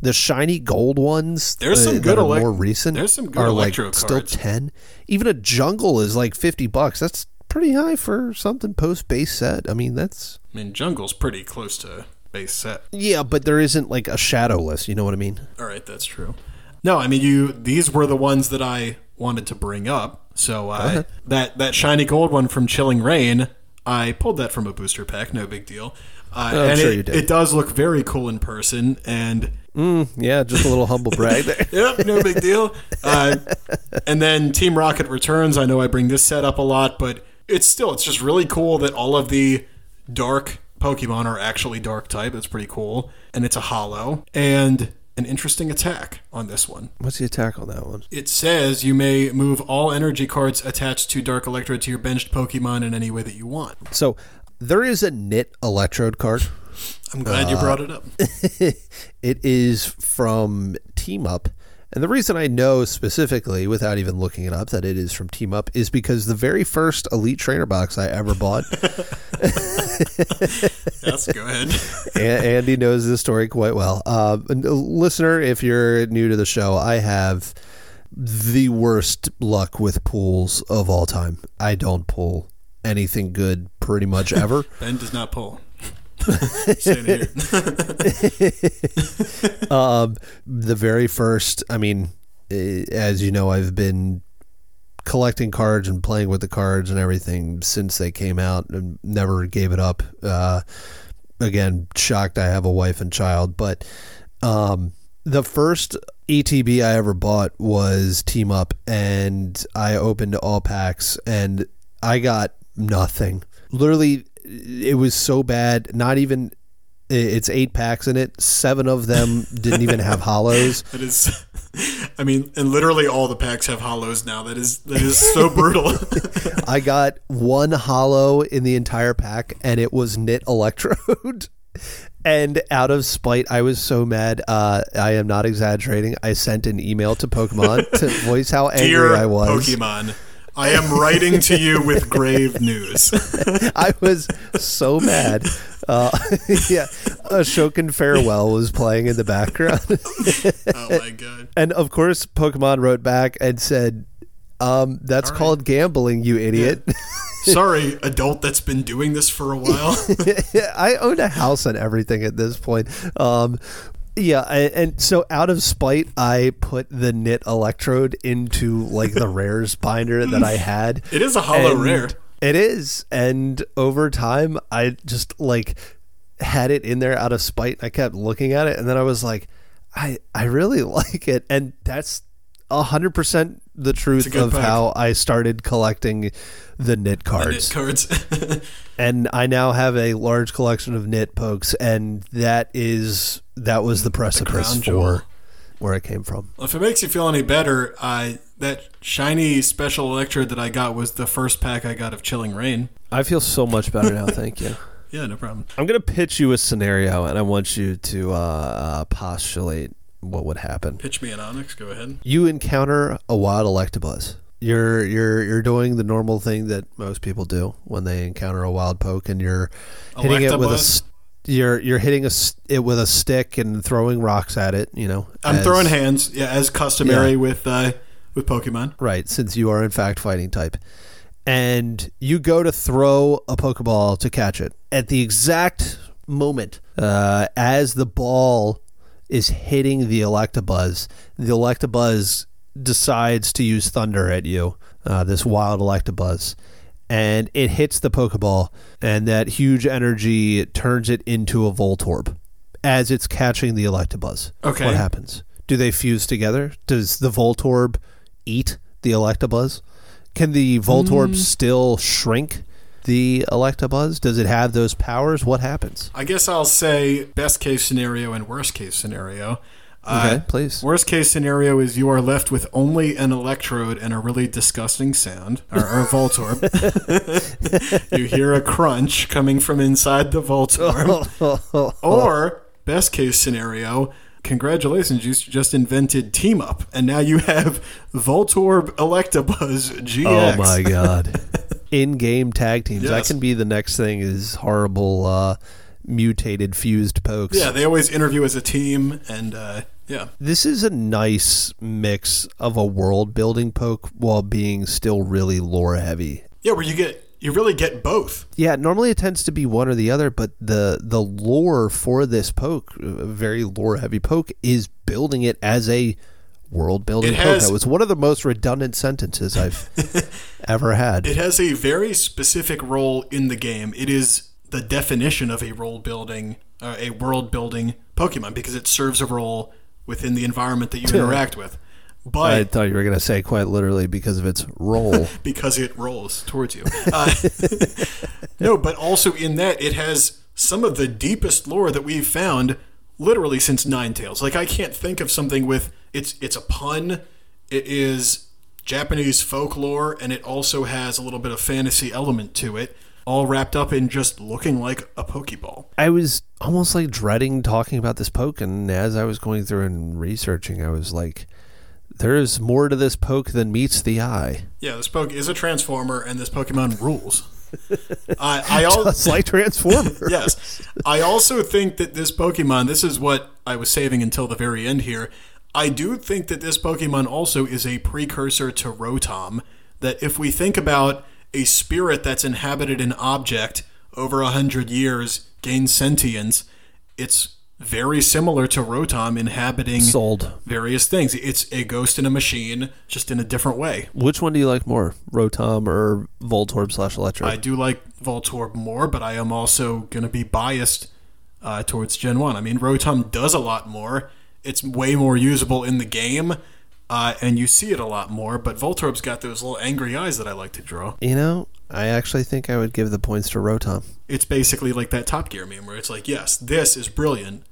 The shiny gold ones, There's some uh, good that are elec- more recent. there's some good are like electro still ten. Even a jungle is like fifty bucks. That's pretty high for something post base set. I mean, that's I mean, Jungle's pretty close to base set. yeah, but there isn't like a shadowless. You know what I mean? All right, that's true. No, I mean you. These were the ones that I wanted to bring up. So uh, that that shiny gold one from Chilling Reign, I pulled that from a booster pack. No big deal. Uh, Oh, I'm and sure it, you did. it does look very cool in person, and Yeah, just a little humble brag there. yep, no big deal. Uh, and then Team Rocket returns. I know I bring this set up a lot, but it's still it's just really cool that all of the dark Pokemon are actually dark type. That's pretty cool, and it's a holo and an interesting attack on this one. What's the attack on that one? It says you may move all energy cards attached to Dark Electrode to your benched Pokemon in any way that you want. So there is a knit electrode card. I'm glad you brought it up. It is from Team Up. And the reason I know specifically, without even looking it up, that it is from Team Up is because the very first Elite Trainer box I ever bought, yes, go ahead. Andy knows this story quite well. Uh, uh, listener, if you're new to the show, I have the worst luck with pools of all time. I don't pull anything good pretty much ever. Ben does not pull. Here. um, the very first, I mean, eh, as you know, I've been collecting cards and playing with the cards and everything since they came out and never gave it up. Uh, again, shocked I have a wife and child, but um, the first ETB I ever bought was Team Up, and I opened all packs and I got nothing. Literally, it was so bad. Not even. It's eight packs in it. Seven of them didn't even have holos. That is, I mean, and literally all the packs have holos now. That is that is so brutal. I got one holo in the entire pack, and it was Knit Electrode. And out of spite, I was so mad. Uh, I am not exaggerating. I sent an email to Pokemon to voice how angry Dear I was. Pokemon, I am writing to you with grave news. I was so mad. Uh, yeah, Ashokan Farewell was playing in the background. oh my god. and of course, Pokemon wrote back and said, um, That's called gambling, you idiot. Sorry, adult that's been doing this for a while. I own a house and everything at this point. Um, yeah, I, and so out of spite, I put the knit electrode into like the rares binder that I had. It is a holo And rare. It is, and over time, I just like had it in there out of spite. I kept looking at it, and then I was like, I I really like it, and that's hundred percent the truth of pack. how I started collecting the knit cards Knit cards. and I now have a large collection of knit pokes, and that is that was the precipice jewel. for where it came from. Well, if it makes you feel any better, I that shiny special electrode that I got was the first pack I got of Chilling Reign. I feel so much better now. Thank you. Yeah, no problem. I'm gonna pitch you a scenario, and I want you to uh, uh, postulate what would happen. Pitch me an Onix. Go ahead. You encounter a wild Electabuzz. You're you're you're doing the normal thing that most people do when they encounter a wild poke, and you're hitting it with a. Electabuzz? You're you're hitting a, it with a stick and throwing rocks at it. You know, I'm as- throwing hands. Yeah, as customary Yeah. with uh, with Pokemon. Right, since you are in fact fighting type. And you go to throw a Pokeball to catch it. At the exact moment, uh, as the ball is hitting the Electabuzz, the Electabuzz decides to use Thunder at you, uh, this wild Electabuzz. And it hits the Pokeball, and that huge energy turns it into a Voltorb as it's catching the Electabuzz. Okay. What happens? Do they fuse together? Does the Voltorb eat the Electabuzz? Can the Voltorb still shrink the Electabuzz? Does it have those powers? What happens? I guess I'll say best case scenario and worst case scenario. Okay, Uh, please. Worst case scenario is you are left with only an electrode and a really disgusting sound, or, or Voltorb. you hear a crunch coming from inside the Voltorb. or, best case scenario, congratulations, you just invented Team Up, and now you have Voltorb Electabuzz GX. Oh my god. In-game tag teams. That can be the next thing is horrible uh, mutated fused pokes. Yeah, they always interview as a team, and uh, yeah. This is a nice mix of a world building poke while being still really lore heavy. Yeah, where you get you really get both. Yeah, normally it tends to be one or the other, but the the lore for this poke, a very lore heavy poke, is building it as a world building It poke. has- That was one of the most redundant sentences I've ever had. It has a very specific role in the game. It is the definition of a role building, uh, a world building Pokemon because it serves a role within the environment that you interact with. But I thought you were going to say quite literally because of its role. because it rolls towards you. Uh, no, but also in that it has some of the deepest lore that we've found literally since Ninetales. Like I can't think of something with it's it's a pun. It is Japanese folklore and it also has a little bit of fantasy element to it, all wrapped up in just looking like a Pokeball. I was almost like dreading talking about this poke, and as I was going through and researching, I was like, "There's more to this poke than meets the eye." Yeah, this Poke is a transformer and this Pokemon rules. I I al- Just like Transformer. yes. I also think that this Pokemon, this is what I was saving until the very end here. I do think that this Pokemon also is a precursor to Rotom. That if we think about a spirit that's inhabited an object over a hundred years, gains sentience, it's very similar to Rotom inhabiting Sold. various things. It's a ghost in a machine, just in a different way. Which one do you like more, Rotom or Voltorb slash Electro? I do like Voltorb more, but I am also going to be biased uh, towards Gen 1. I mean, Rotom does a lot more. It's way more usable in the game, uh, and you see it a lot more, but Voltorb's got those little angry eyes that I like to draw. you know, I actually think I would give the points to Rotom, It's basically like that Top Gear meme where it's like, yes, this is brilliant,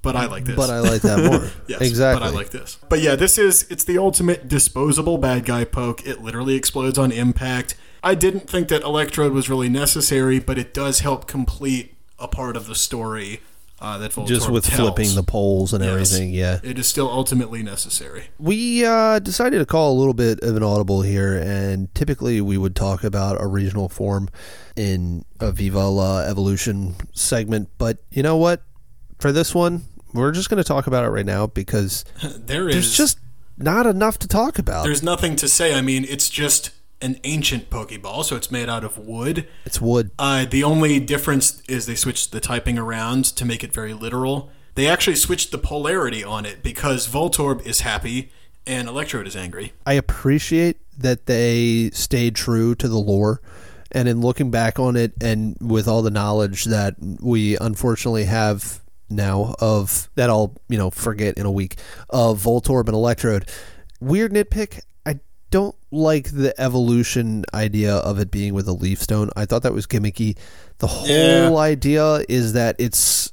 but I like this. but I like that more. Yes, exactly. But I like this. But yeah, this is it's the ultimate disposable bad guy poke. It literally explodes on impact. I didn't think that Electrode was really necessary, but it does help complete a part of the story uh, that Voltorb Just with tells. flipping the poles and Yes. everything, yeah. It is still ultimately necessary. We uh, decided to call a little bit of an audible here, and typically we would talk about a regional form in a Viva La Evolution segment. But you know what? For this one, we're just going to talk about it right now because There is there's just not enough to talk about. there's nothing to say. I mean, it's just an ancient Pokeball, so it's made out of wood. It's wood. Uh, the only difference is they switched the typing around to make it very literal. They actually switched the polarity on it because Voltorb is happy and Electrode is angry. I appreciate that they stayed true to the lore. And in looking back on it, and with all the knowledge that we unfortunately have now of that I'll you know forget in a week of Voltorb and Electrode, weird nitpick. I don't like the evolution idea of it being with a leaf stone. I thought that was gimmicky. The whole Yeah. idea is that it's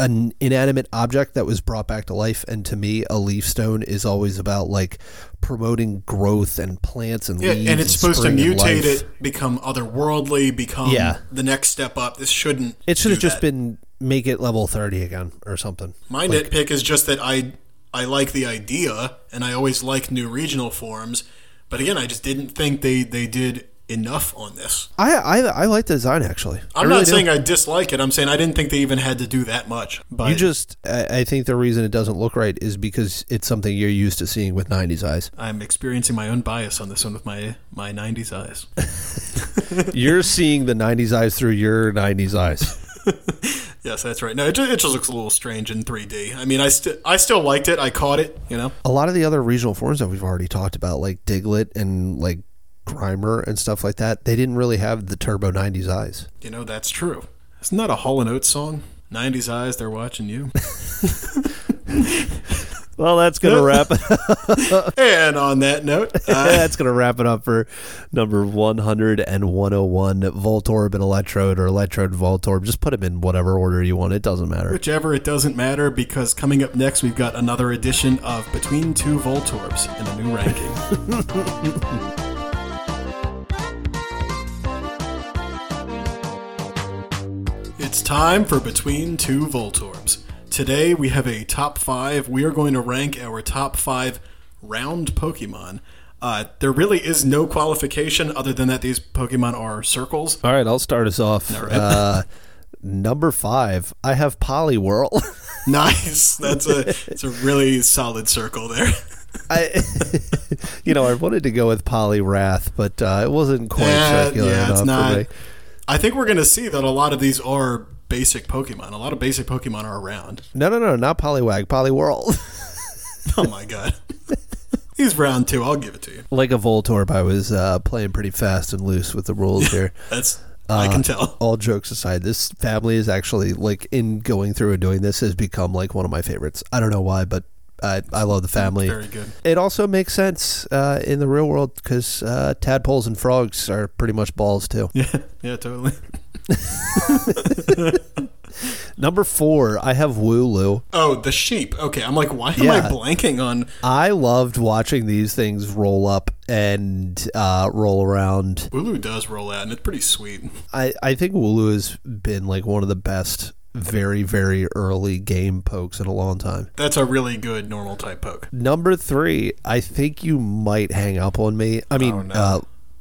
an inanimate object that was brought back to life and to me a leaf stone is always about like promoting growth and plants and Yeah, leaves and it's supposed to mutate it, become otherworldly, become Yeah. the next step up. This shouldn't. it should have just been make it level 30 again or something My nitpick is just that I I like the idea, and I always like new regional forms. But again, I just didn't think they they did enough on this. I, I I like the design actually I'm really not do. saying I dislike it. I'm saying I didn't think they even had to do that much. But you just I, I think the reason it doesn't look right is because it's something you're used to seeing with 90s eyes I'm experiencing my own bias on this one with my my 90s eyes. you're seeing the 90s eyes through your 90s eyes yes, that's right. No, it just, it just looks a little strange in 3D. I mean, I still I still liked it. I caught it. You know. a lot of the other regional forms that we've already talked about, like Diglett and like Grimer and stuff like that, they didn't really have the Turbo 90s eyes. You know that's true. Isn't that a Hall and Oates song? 90s eyes, they're watching you. Well, that's gonna wrap it. up. And on that note, uh, that's gonna wrap it up for number 100 and 101. Voltorb and Electrode, or Electrode Voltorb. Just put them in whatever order you want. It doesn't matter. whichever, it doesn't matter because coming up next, we've got another edition of Between Two Voltorbs in a new ranking. It's time for Between Two Voltorbs. Today we have a top five. We are going to rank our top five round Pokemon. Uh, there really is no qualification other than that these Pokemon are circles. All right, I'll start us off. Right. Uh, number five, I have Poliwhirl. Nice. That's a it's a really solid circle there. I, you know, I wanted to go with Poliwrath, but uh, it wasn't quite Yeah, circular yeah, it's enough not. for me. I think we're going to see that a lot of these are basic Pokemon. A lot of basic Pokemon are around. No, no, no, not Poliwag, Poliwhirl. Oh my god. He's round two. I'll give it to you. like a Voltorb, I was uh, playing pretty fast and loose with the rules here. That's I can tell. All jokes aside, this family is actually like in going through and doing this has become like one of my favorites. I don't know why, but I I love the family. Very good. It also makes sense uh, in the real world because uh, tadpoles and frogs are pretty much balls too. Yeah, yeah, totally. Number four, I have Wooloo. Oh, the sheep. Okay, I'm like, why am Yeah. I blanking on? I loved watching these things roll up and uh, roll around. Wooloo does roll out, and it's pretty sweet. I, I think Wooloo has been like one of the best, very, very early game pokes in a long time. That's a really good normal type poke. Number three, I think you might hang up on me. I mean, Oh, no. uh,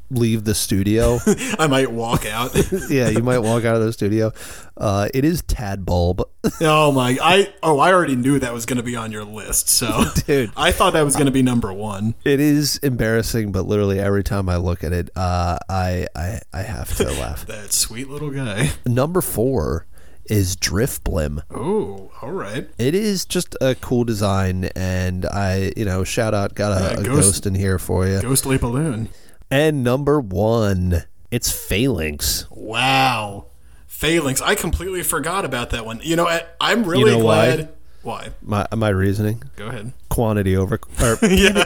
leave the studio. I might walk out. yeah, you might walk out of the studio. Uh, it is Tadbulb. oh my! I oh, I already knew that was going to be on your list. So, Dude. I thought that was going to be number one. It is embarrassing, but literally every time I look at it, uh, I, I I have to laugh. That sweet little guy. Number four is Drifblim. Oh, all right. It is just a cool design, and I, you know, shout out, got a, Yeah, a Ghost- ghost in here for you. Ghostly balloon. And number one, it's Falinks. Wow. Falinks. I completely forgot about that one. You know, I, I'm really know glad. Why? My my reasoning: Go ahead. quantity over, or yeah.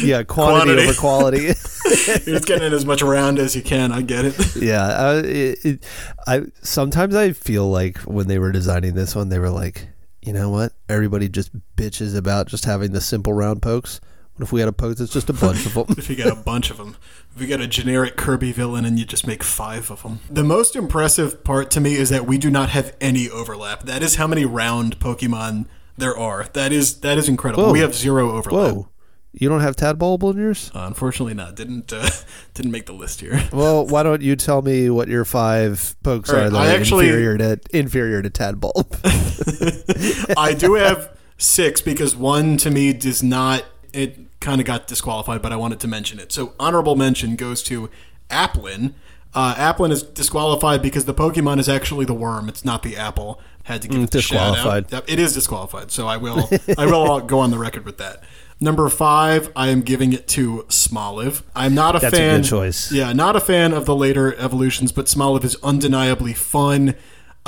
yeah, quantity, Quantity. over quality. You're just getting as much around as you can. I get it. yeah, uh, it, it, I sometimes I feel like when they were designing this one, they were like, you know what? Everybody just bitches about just having the simple round pokes. What if we had a poke that's just a bunch of them? if you got a bunch of them. If you got a generic Kirby villain and you just make five of them. The most impressive part to me is that we do not have any overlap. That is how many round Pokemon there are. That is that is incredible. Whoa. We have zero overlap. Whoa, you don't have Tadbulb in yours? Uh, unfortunately, not. Didn't uh, didn't make the list here. Well, why don't you tell me what your five pokes right, are that I are actually- inferior to inferior to Tadbulb? I do have six because one to me does not. It kind of got disqualified, but I wanted to mention it. So honorable mention goes to Applin. Uh, Applin is disqualified because the Pokemon is actually the worm. It's not the apple. Had to give it the shout out. disqualified. It is disqualified. So I will. I will go on the record with that. Number five, I am giving it to Smoliv. I'm not a That's a good choice. Yeah, not a fan of the later evolutions, but Smoliv is undeniably fun.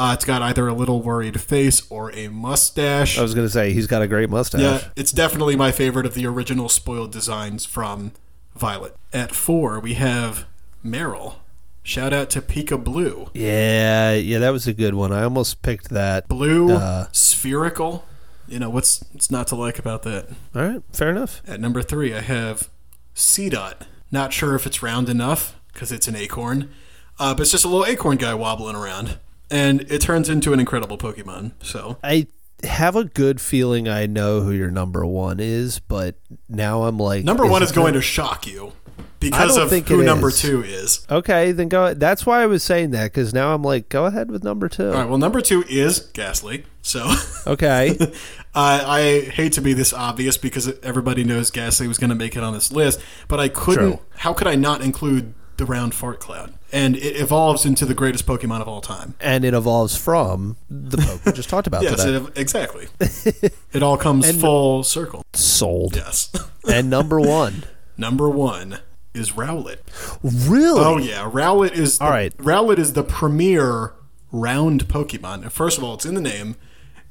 Uh, it's got either a little worried face or a mustache. I was going to say he's got a great mustache. Yeah, it's definitely my favorite of the original spoiled designs from Violet. At four, we have Marill. Shout out to Pikablu. yeah, yeah, that was a good one. I almost picked that. Blue, Uh. spherical. You know what's what's not to like about that? All right, fair enough. At number three, I have Seedot. Not sure if it's round enough because it's an acorn, uh, but it's just a little acorn guy wobbling around, and it turns into an incredible Pokemon. So I have a good feeling I know who your number one is, but now I'm like number one is going to shock you because of think who number is. two is. Okay, then go. That's why I was saying that because now I'm like, go ahead with number two. All right. Well, number two is Gastly. So Okay, uh, I hate to be this obvious because everybody knows Gastly was going to make it on this list, but I couldn't. True. How could I not include the round fart cloud? And it evolves into the greatest Pokemon of all time. and it evolves from the poke we just talked about Yes, today. it, exactly. it all comes full circle. Sold. Yes. And number one, number one is Rowlet. really? Oh yeah, Rowlet is the, All right. Rowlet is the premier round Pokemon. First of all, it's in the name.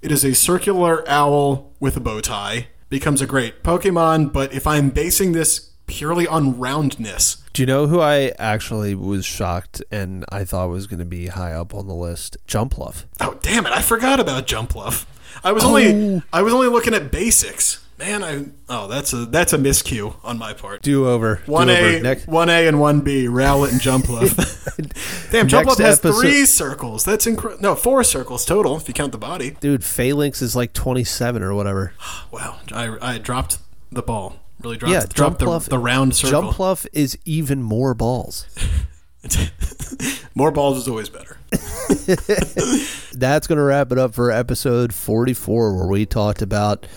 It is a circular owl with a bow tie. Becomes a great Pokemon, but if I'm basing this purely on roundness, Do you know who I actually was shocked and I thought was going to be high up on the list? Jumpluff. oh damn it, I forgot about Jumpluff. I was only oh. I was only looking at basics. Man, I oh that's a that's a miscue on my part. Do over. One A, one A, and one B. Rowlet and Jumpluff. Damn, Jumpluff Next has episode- three circles. That's incredible. No, four circles total if you count the body. dude, Falinks is like 27 or whatever. Wow, I, I dropped the ball. Really dropped, Yeah, dropped the, the round circle. Jumpluff is even more balls. More balls is always better. That's going to wrap it up for episode 44, where we talked about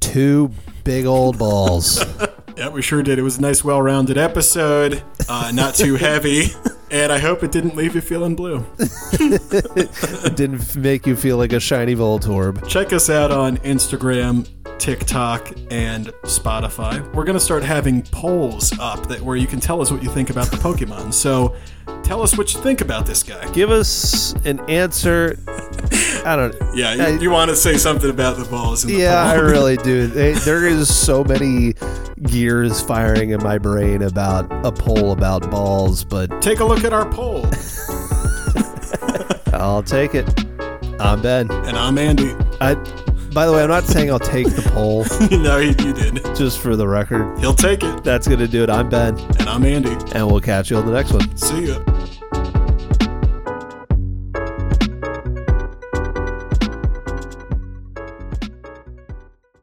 two big old balls. Yeah, we sure did. It was a nice, well-rounded episode. Uh, not too heavy, and I hope it didn't leave you feeling blue. it didn't make you feel like a shiny Voltorb. Check us out on Instagram, TikTok, and Spotify. We're gonna start having polls up that where you can tell us what you think about the Pokemon. So, tell us what you think about this guy. Give us an answer. I don't. Yeah, you, I- you want to say something about the balls? In the Yeah, I really do. They- There is so many gears firing in my brain about a poll about balls, but Take a look at our poll. I'll take it. I'm Ben. And I'm Andy. I. By the way, I'm not saying I'll take the poll, no, you, you did. just for the record. He'll take it. That's gonna do it. I'm Ben, And I'm Andy. and we'll catch you on the next one. See ya.